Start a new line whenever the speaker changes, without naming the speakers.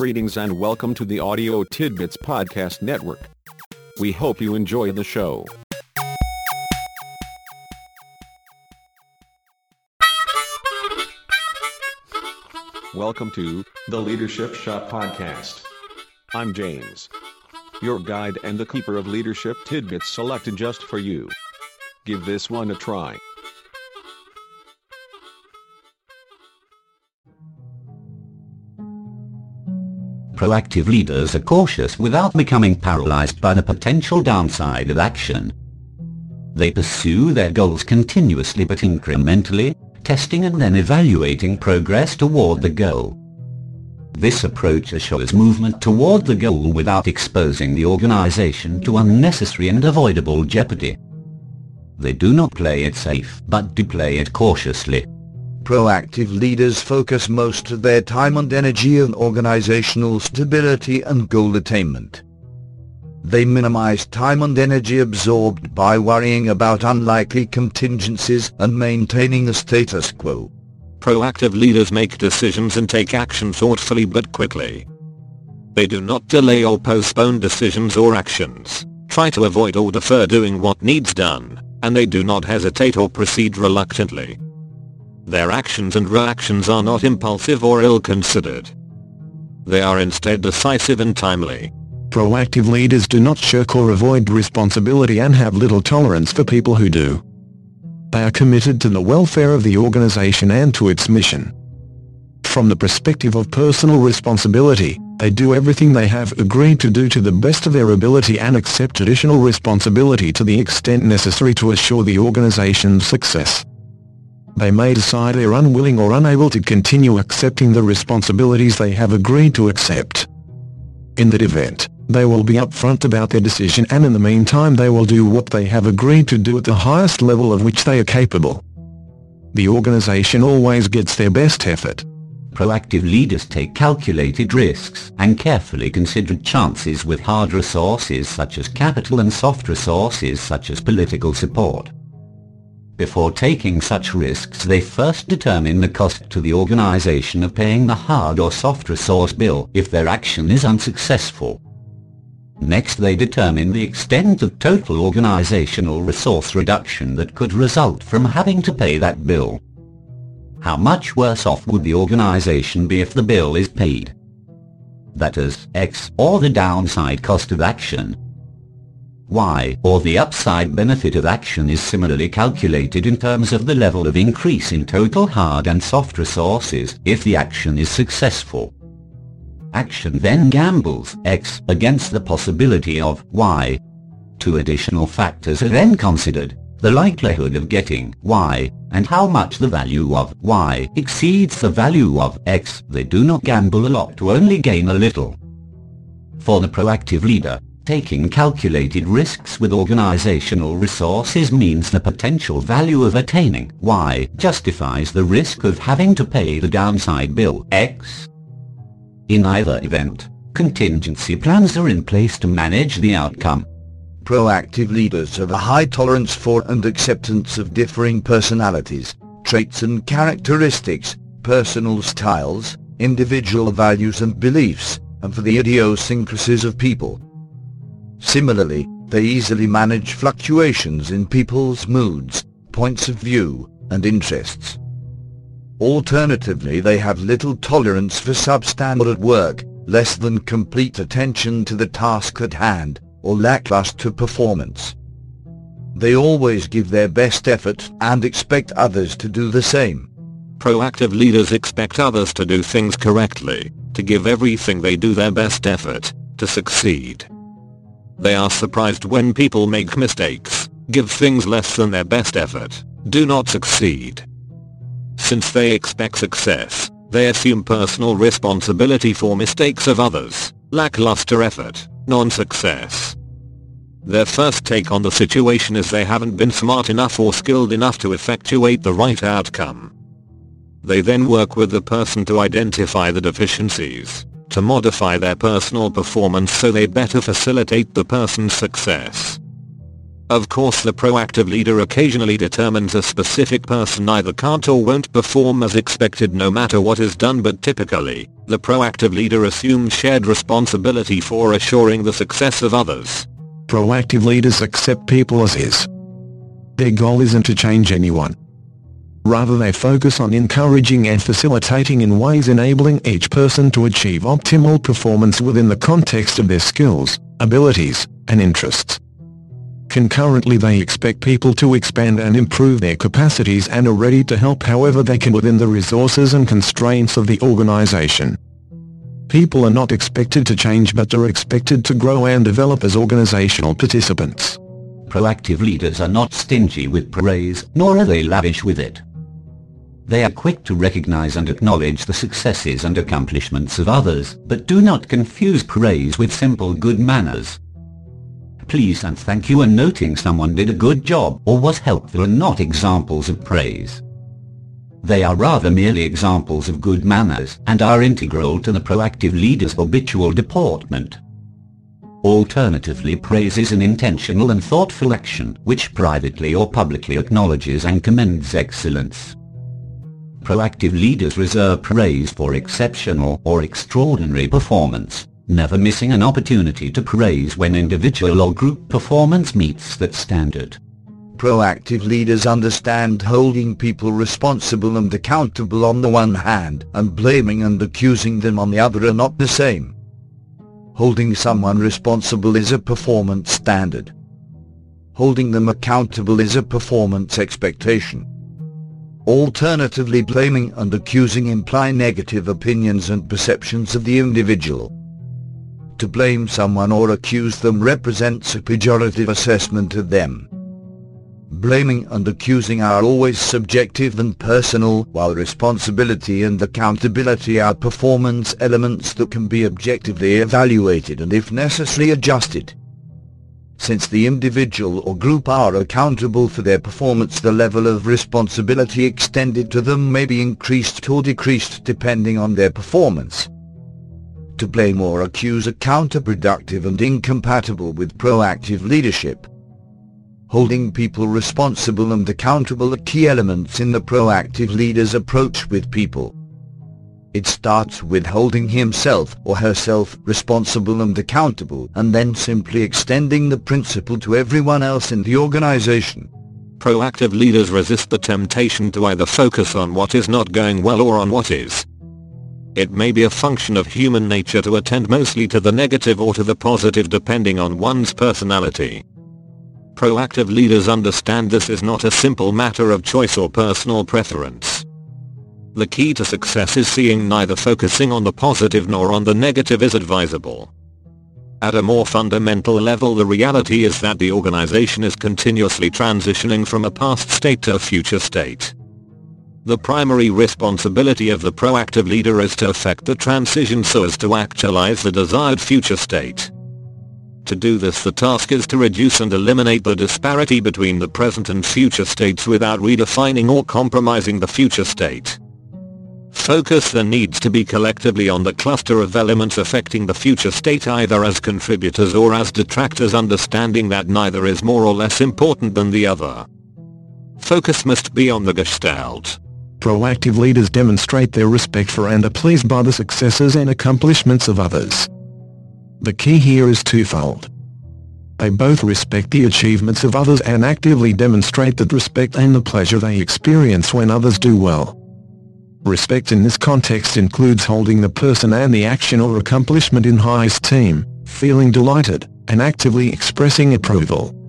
Greetings and welcome to the Audio Tidbits Podcast Network. We hope you enjoy the show. Welcome to the Leadership Shop Podcast. I'm James, your guide and the keeper of leadership tidbits selected just for you. Give this one a try.
Proactive leaders are cautious without becoming paralyzed by the potential downside of action. They pursue their goals continuously but incrementally, testing and then evaluating progress toward the goal. This approach assures movement toward the goal without exposing the organization to unnecessary and avoidable jeopardy. They do not play it safe but do play it cautiously.
Proactive leaders focus most of their time and energy on organizational stability and goal attainment. They minimize time and energy absorbed by worrying about unlikely contingencies and maintaining the status quo.
Proactive leaders make decisions and take action thoughtfully but quickly. They do not delay or postpone decisions or actions, try to avoid or defer doing what needs done, and they do not hesitate or proceed reluctantly. Their actions and reactions are not impulsive or ill-considered. They are instead decisive and timely.
Proactive leaders do not shirk or avoid responsibility and have little tolerance for people who do. They are committed to the welfare of the organization and to its mission. From the perspective of personal responsibility, they do everything they have agreed to do to the best of their ability and accept additional responsibility to the extent necessary to assure the organization's success they may decide they're unwilling or unable to continue accepting the responsibilities they have agreed to accept. In that event, they will be upfront about their decision and in the meantime they will do what they have agreed to do at the highest level of which they are capable. The organization always gets their best effort.
Proactive leaders take calculated risks and carefully considered chances with hard resources such as capital and soft resources such as political support. Before taking such risks they first determine the cost to the organization of paying the hard or soft resource bill if their action is unsuccessful. Next they determine the extent of total organizational resource reduction that could result from having to pay that bill. How much worse off would the organization be if the bill is paid? That is, X, or the downside cost of action, Y, or the upside benefit of action is similarly calculated in terms of the level of increase in total hard and soft resources if the action is successful. Action then gambles X against the possibility of Y. Two additional factors are then considered, the likelihood of getting Y, and how much the value of Y exceeds the value of X. They do not gamble a lot to only gain a little. For the proactive leader, Taking calculated risks with organizational resources means the potential value of attaining Y justifies the risk of having to pay the downside bill X. In either event, contingency plans are in place to manage the outcome.
Proactive leaders have a high tolerance for and acceptance of differing personalities, traits and characteristics, personal styles, individual values and beliefs, and for the idiosyncrasies of people. Similarly, they easily manage fluctuations in people's moods, points of view, and interests. Alternatively they have little tolerance for substandard work, less than complete attention to the task at hand, or lackluster performance. They always give their best effort and expect others to do the same.
Proactive leaders expect others to do things correctly, to give everything they do their best effort, to succeed. They are surprised when people make mistakes, give things less than their best effort, do not succeed. Since they expect success, they assume personal responsibility for mistakes of others, lackluster effort, non-success. Their first take on the situation is they haven't been smart enough or skilled enough to effectuate the right outcome. They then work with the person to identify the deficiencies, to modify their personal performance so they better facilitate the person's success. Of course the proactive leader occasionally determines a specific person either can't or won't perform as expected no matter what is done but typically, the proactive leader assumes shared responsibility for assuring the success of others.
Proactive leaders accept people as is. Their goal isn't to change anyone. Rather they focus on encouraging and facilitating in ways enabling each person to achieve optimal performance within the context of their skills, abilities, and interests. Concurrently they expect people to expand and improve their capacities and are ready to help however they can within the resources and constraints of the organization. People are not expected to change but are expected to grow and develop as organizational participants.
Proactive leaders are not stingy with praise, nor are they lavish with it. They are quick to recognize and acknowledge the successes and accomplishments of others, but do not confuse praise with simple good manners please and thank you and noting someone did a good job or was helpful are not examples of praise. They are rather merely examples of good manners and are integral to the proactive leader's habitual deportment. Alternatively praise is an intentional and thoughtful action which privately or publicly acknowledges and commends excellence. Proactive leaders reserve praise for exceptional or extraordinary performance never missing an opportunity to praise when individual or group performance meets that standard.
Proactive leaders understand holding people responsible and accountable on the one hand and blaming and accusing them on the other are not the same. Holding someone responsible is a performance standard. Holding them accountable is a performance expectation. Alternatively blaming and accusing imply negative opinions and perceptions of the individual to blame someone or accuse them represents a pejorative assessment of them. Blaming and accusing are always subjective and personal, while responsibility and accountability are performance elements that can be objectively evaluated and if necessary adjusted. Since the individual or group are accountable for their performance the level of responsibility extended to them may be increased or decreased depending on their performance to blame or accuse are counterproductive and incompatible with proactive leadership. Holding people responsible and accountable are key elements in the proactive leader's approach with people. It starts with holding himself or herself responsible and accountable and then simply extending the principle to everyone else in the organization.
Proactive leaders resist the temptation to either focus on what is not going well or on what is. It may be a function of human nature to attend mostly to the negative or to the positive depending on one's personality. Proactive leaders understand this is not a simple matter of choice or personal preference. The key to success is seeing neither focusing on the positive nor on the negative is advisable. At a more fundamental level the reality is that the organization is continuously transitioning from a past state to a future state. The primary responsibility of the proactive leader is to affect the transition so as to actualize the desired future state. To do this the task is to reduce and eliminate the disparity between the present and future states without redefining or compromising the future state. Focus then needs to be collectively on the cluster of elements affecting the future state either as contributors or as detractors understanding that neither is more or less important than the other. Focus must be on the gestalt.
Proactive leaders demonstrate their respect for and are pleased by the successes and accomplishments of others. The key here is twofold. They both respect the achievements of others and actively demonstrate that respect and the pleasure they experience when others do well. Respect in this context includes holding the person and the action or accomplishment in high esteem, feeling delighted, and actively expressing approval.